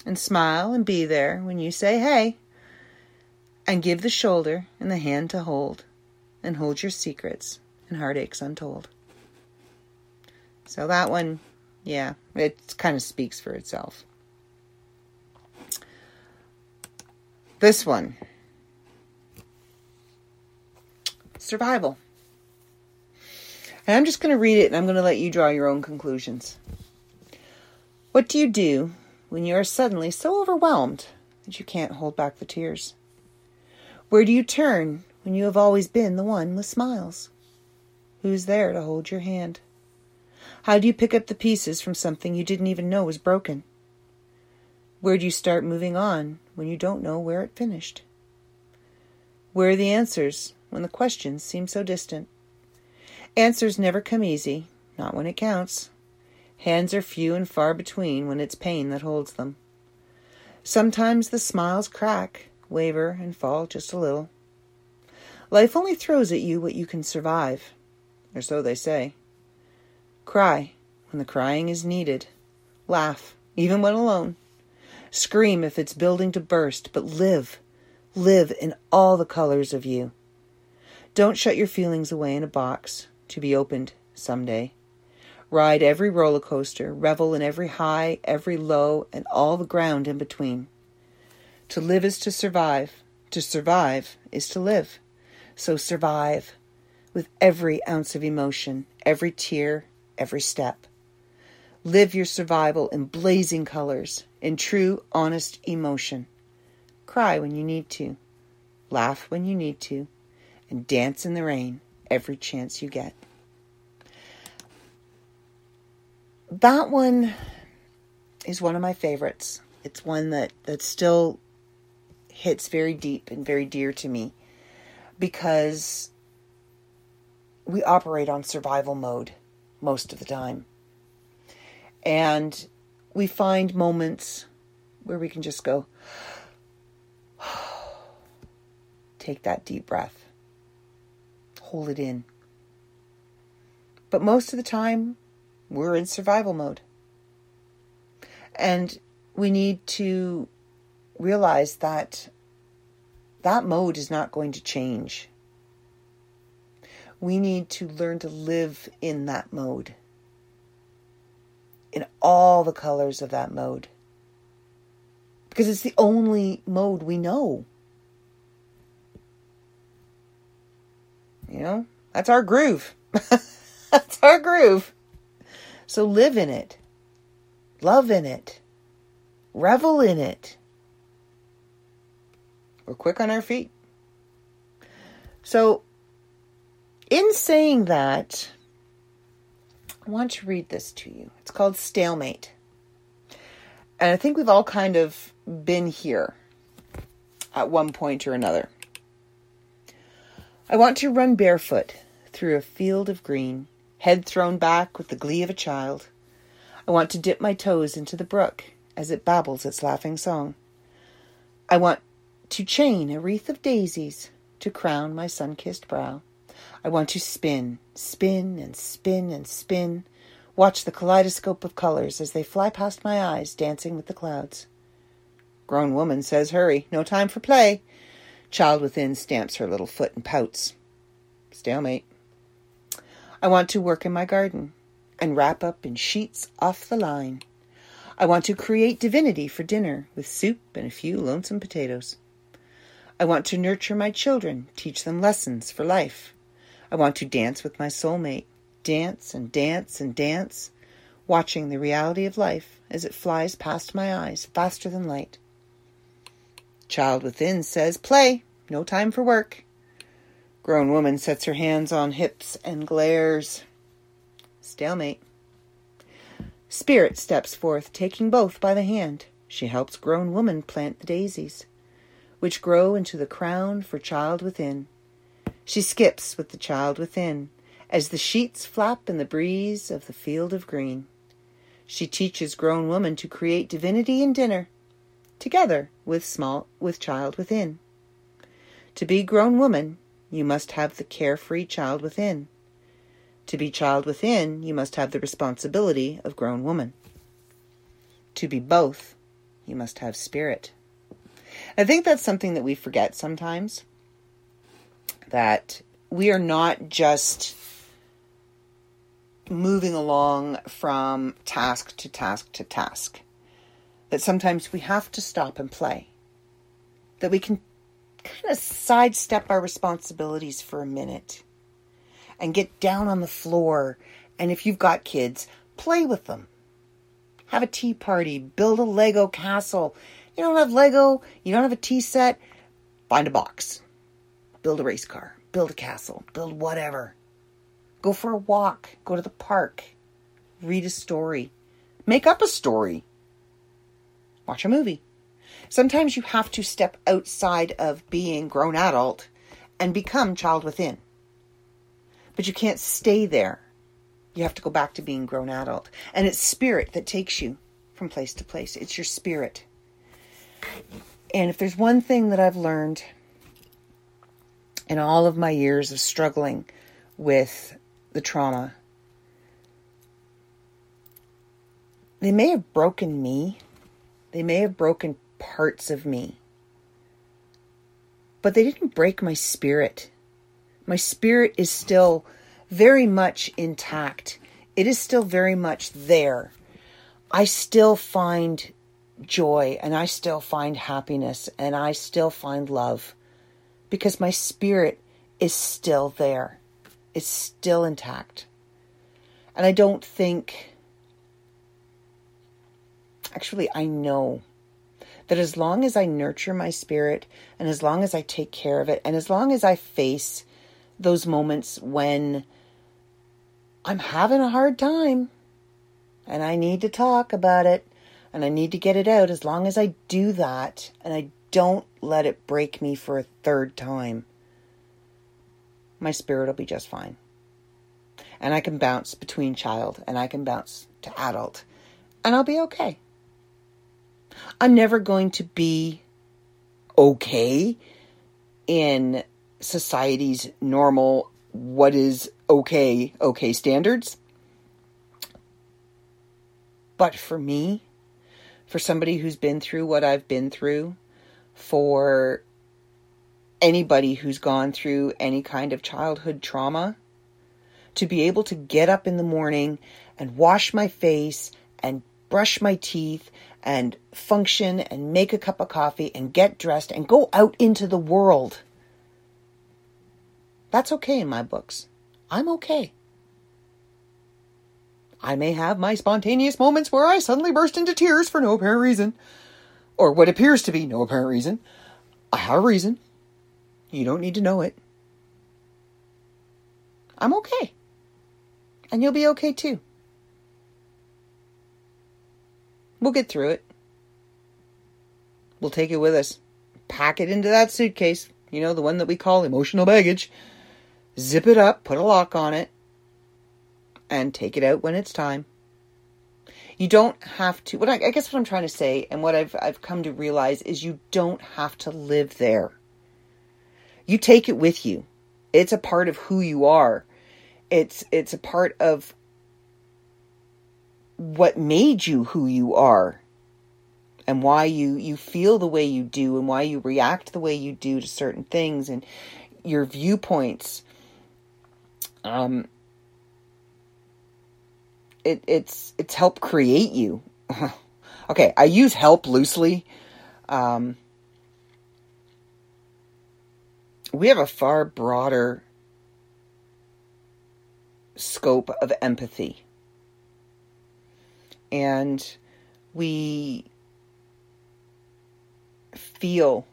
and smile and be there when you say hey, and give the shoulder and the hand to hold, and hold your secrets and heartaches untold. So that one, yeah, it kind of speaks for itself. This one survival. And I'm just going to read it and I'm going to let you draw your own conclusions. What do you do when you are suddenly so overwhelmed that you can't hold back the tears? Where do you turn when you have always been the one with smiles? Who's there to hold your hand? How do you pick up the pieces from something you didn't even know was broken? Where do you start moving on when you don't know where it finished? Where are the answers when the questions seem so distant? Answers never come easy, not when it counts. Hands are few and far between when it's pain that holds them. Sometimes the smiles crack, waver, and fall just a little. Life only throws at you what you can survive, or so they say. Cry when the crying is needed. Laugh, even when alone. Scream if it's building to burst, but live. Live in all the colors of you. Don't shut your feelings away in a box to be opened someday. Ride every roller coaster, revel in every high, every low, and all the ground in between. To live is to survive. To survive is to live. So survive with every ounce of emotion, every tear, every step. Live your survival in blazing colors, in true, honest emotion. Cry when you need to, laugh when you need to, and dance in the rain every chance you get. That one is one of my favorites. It's one that, that still hits very deep and very dear to me because we operate on survival mode most of the time. And we find moments where we can just go, [SIGHS] take that deep breath, hold it in. But most of the time, we're in survival mode. And we need to realize that that mode is not going to change. We need to learn to live in that mode, in all the colors of that mode, because it's the only mode we know. You know, that's our groove. [LAUGHS] that's our groove. So live in it, love in it, revel in it. We're quick on our feet. So, in saying that, I want to read this to you. It's called Stalemate. And I think we've all kind of been here at one point or another. I want to run barefoot through a field of green head thrown back with the glee of a child. I want to dip my toes into the brook as it babbles its laughing song. I want to chain a wreath of daisies to crown my sun kissed brow. I want to spin, spin and spin and spin, watch the kaleidoscope of colors as they fly past my eyes, dancing with the clouds. Grown woman says, Hurry, no time for play. Child within stamps her little foot and pouts. Stalemate. I want to work in my garden and wrap up in sheets off the line. I want to create divinity for dinner with soup and a few lonesome potatoes. I want to nurture my children, teach them lessons for life. I want to dance with my soulmate, dance and dance and dance, watching the reality of life as it flies past my eyes faster than light. Child within says, Play, no time for work. Grown woman sets her hands on hips and glares. Stalemate. Spirit steps forth, taking both by the hand. She helps grown woman plant the daisies, which grow into the crown for child within. She skips with the child within, as the sheets flap in the breeze of the field of green. She teaches grown woman to create divinity in dinner, together with small with child within. To be grown woman you must have the carefree child within. To be child within, you must have the responsibility of grown woman. To be both, you must have spirit. I think that's something that we forget sometimes. That we are not just moving along from task to task to task. That sometimes we have to stop and play. That we can kind of sidestep our responsibilities for a minute and get down on the floor. And if you've got kids, play with them. Have a tea party, build a Lego castle. You don't have Lego, you don't have a tea set, find a box. Build a race car, build a castle, build whatever. Go for a walk, go to the park, read a story, make up a story, watch a movie. Sometimes you have to step outside of being grown adult and become child within. But you can't stay there. You have to go back to being grown adult. And it's spirit that takes you from place to place. It's your spirit. And if there's one thing that I've learned in all of my years of struggling with the trauma, they may have broken me. They may have broken parts of me. But they didn't break my spirit. My spirit is still very much intact. It is still very much there. I still find joy and I still find happiness and I still find love because my spirit is still there. It's still intact. And I don't think, actually, I know that as long as I nurture my spirit and as long as I take care of it and as long as I face those moments when I'm having a hard time and I need to talk about it and I need to get it out. As long as I do that and I don't let it break me for a third time, my spirit will be just fine. And I can bounce between child and I can bounce to adult and I'll be okay. I'm never going to be okay in society's normal, what is okay, okay standards. But for me, for somebody who's been through what I've been through, for anybody who's gone through any kind of childhood trauma, to be able to get up in the morning and wash my face and brush my teeth and function and make a cup of coffee and get dressed and go out into the world. That's okay in my books. I'm okay. I may have my spontaneous moments where I suddenly burst into tears for no apparent reason, or what appears to be no apparent reason. I have a reason. You don't need to know it. I'm okay. And you'll be okay too. We'll get through it. We'll take it with us. Pack it into that suitcase, you know, the one that we call emotional baggage. Zip it up, put a lock on it, and take it out when it's time. You don't have to. What I, I guess what I'm trying to say, and what I've I've come to realize is you don't have to live there. You take it with you. It's a part of who you are. It's it's a part of what made you who you are and why you you feel the way you do and why you react the way you do to certain things and your viewpoints um it it's it's help create you. [LAUGHS] Okay i use help loosely. Um we have a far broader scope of empathy. And we feel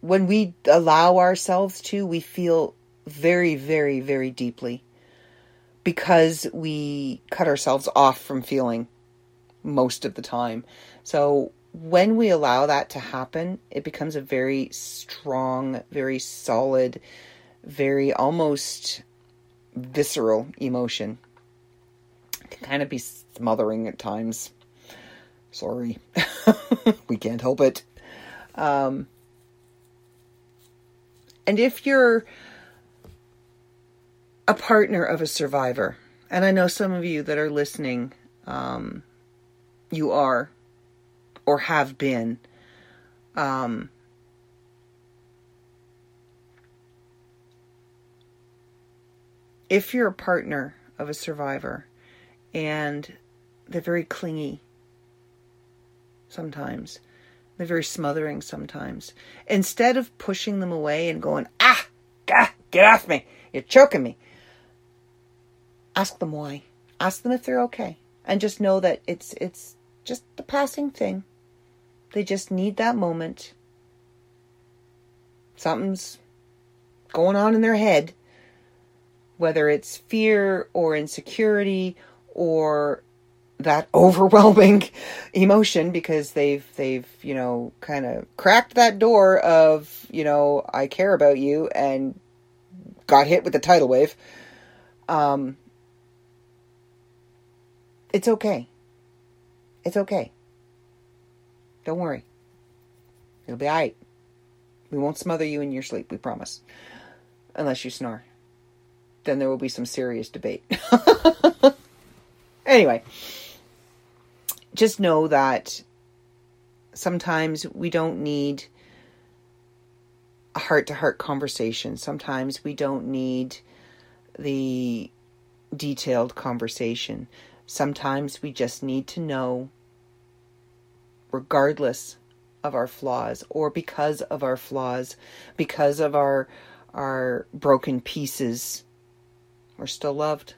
when we allow ourselves to we feel very very very deeply because we cut ourselves off from feeling most of the time. So when we allow that to happen it becomes a very strong very solid very almost visceral emotion. It can kind of be smothering at times. Sorry. [LAUGHS] We can't help it. Um, and if you're a partner of a survivor, and I know some of you that are listening, um, you are, or have been. Um, if you're a partner of a survivor and they're very clingy sometimes, they're very smothering sometimes, instead of pushing them away and going, ah, gah, get off me, you're choking me, ask them why. Ask them if they're okay. And just know that it's it's just a passing thing. They just need that moment. Something's going on in their head whether it's fear or insecurity or that [LAUGHS] overwhelming emotion because they've they've you know kind of cracked that door of you know I care about you and got hit with the tidal wave um it's okay. It's okay. Don't worry. It'll be all right we won't smother you in your sleep we promise. Unless you snore. Then there will be some serious debate. [LAUGHS] anyway, just know that sometimes we don't need a heart to heart conversation. Sometimes we don't need the detailed conversation. Sometimes we just need to know, regardless of our flaws or because of our flaws, because of our our broken pieces we're still loved.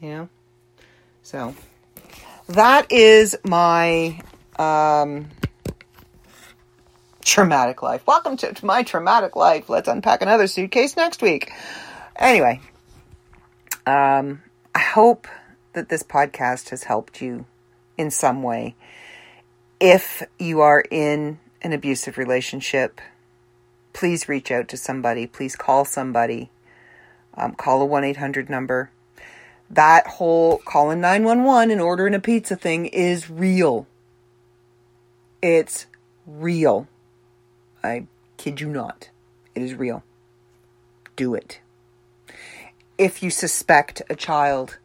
Yeah. So, that is my um, traumatic life. Welcome to, to my traumatic life. Let's unpack another suitcase next week. Anyway, um, I hope that this podcast has helped you in some way. If you are in an abusive relationship, please reach out to somebody. Please call somebody. Um, call a 1 800 number. That whole calling 911 and ordering a pizza thing is real. It's real. I kid you not. It is real. Do it. If you suspect a child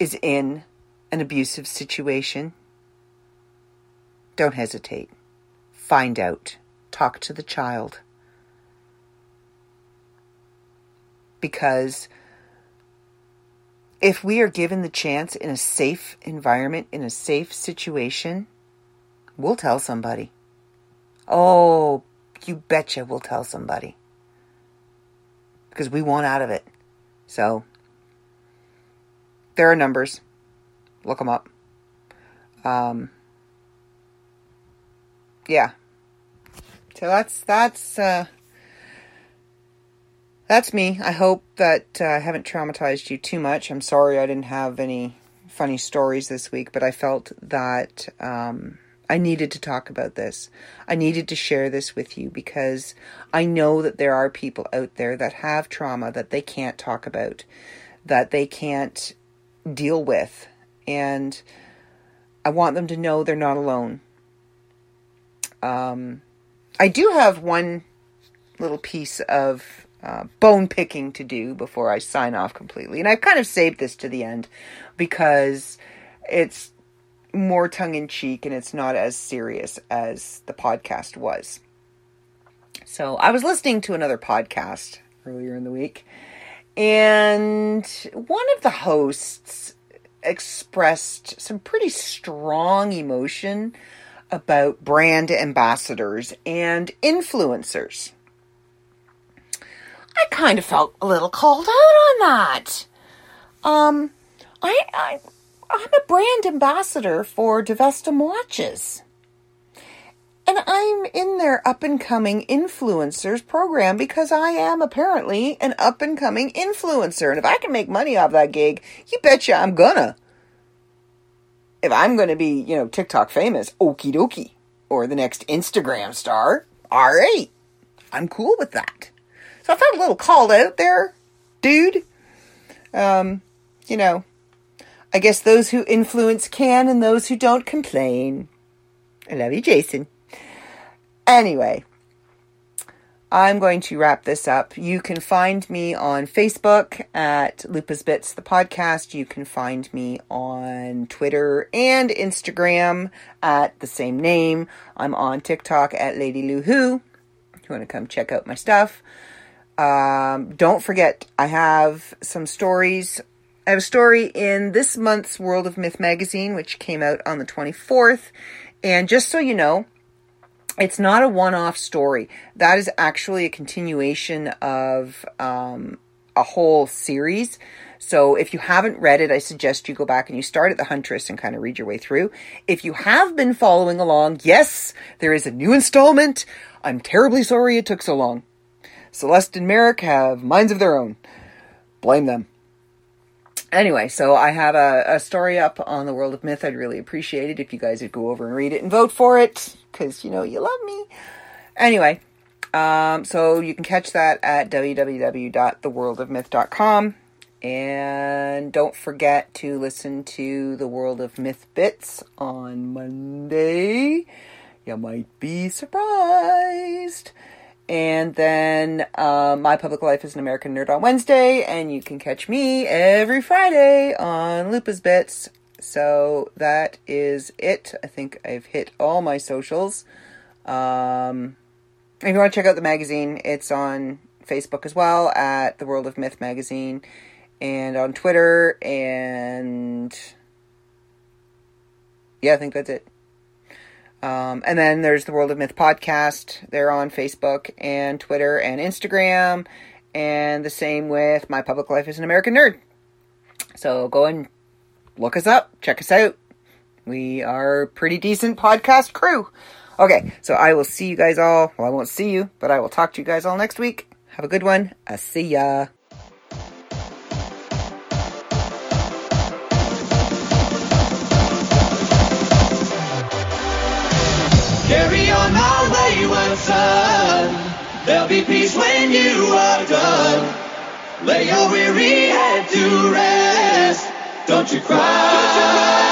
is in an abusive situation, don't hesitate. Find out. Talk to the child. because if we are given the chance in a safe environment, in a safe situation, we'll tell somebody. Oh, you betcha we'll tell somebody. Because we want out of it. So, there are numbers. Look them up. Um, yeah. So that's, that's, uh, that's me. I hope that uh, I haven't traumatized you too much. I'm sorry I didn't have any funny stories this week, but I felt that um, I needed to talk about this. I needed to share this with you because I know that there are people out there that have trauma that they can't talk about, that they can't deal with. And I want them to know they're not alone. Um, I do have one little piece of uh, bone picking to do before I sign off completely. And I've kind of saved this to the end because it's more tongue in cheek and it's not as serious as the podcast was. So I was listening to another podcast earlier in the week, and one of the hosts expressed some pretty strong emotion about brand ambassadors and influencers. I kind of felt a little called out on that. Um, I, I, I'm a brand ambassador for Divestum watches. And I'm in their up and coming influencers program because I am apparently an up and coming influencer. And if I can make money off that gig, you betcha I'm gonna. If I'm gonna be, you know, TikTok famous, okie dokie. Or the next Instagram star, alright. I'm cool with that. So I felt a little called out there, dude. Um, you know, I guess those who influence can and those who don't complain. I love you, Jason. Anyway, I'm going to wrap this up. You can find me on Facebook at Lupa's Bits, the podcast. You can find me on Twitter and Instagram at the same name. I'm on TikTok at Lady Lou Who. If you want to come check out my stuff. Um, don't forget, I have some stories. I have a story in this month's World of Myth magazine, which came out on the 24th. And just so you know, it's not a one-off story. That is actually a continuation of um, a whole series. So if you haven't read it, I suggest you go back and you start at the Huntress and kind of read your way through. If you have been following along, yes, there is a new installment. I'm terribly sorry it took so long. Celeste and Merrick have minds of their own. Blame them. Anyway, so I have a, a story up on the World of Myth. I'd really appreciate it if you guys would go over and read it and vote for it, because you know you love me. Anyway, um, so you can catch that at www.theworldofmyth.com. And don't forget to listen to the World of Myth Bits on Monday. You might be surprised. And then uh, My Public Life is an American Nerd on Wednesday, and you can catch me every Friday on Lupa's Bits. So that is it. I think I've hit all my socials. Um, if you want to check out the magazine, it's on Facebook as well at the World of Myth magazine, and on Twitter, and yeah, I think that's it. Um, and then there's the World of Myth podcast. They're on Facebook and Twitter and Instagram. And the same with My Public Life as an American Nerd. So go and look us up, check us out. We are a pretty decent podcast crew. Okay, so I will see you guys all. Well, I won't see you, but I will talk to you guys all next week. Have a good one. I see ya. Son. There'll be peace when you are done. Lay your weary head to rest. Don't you cry.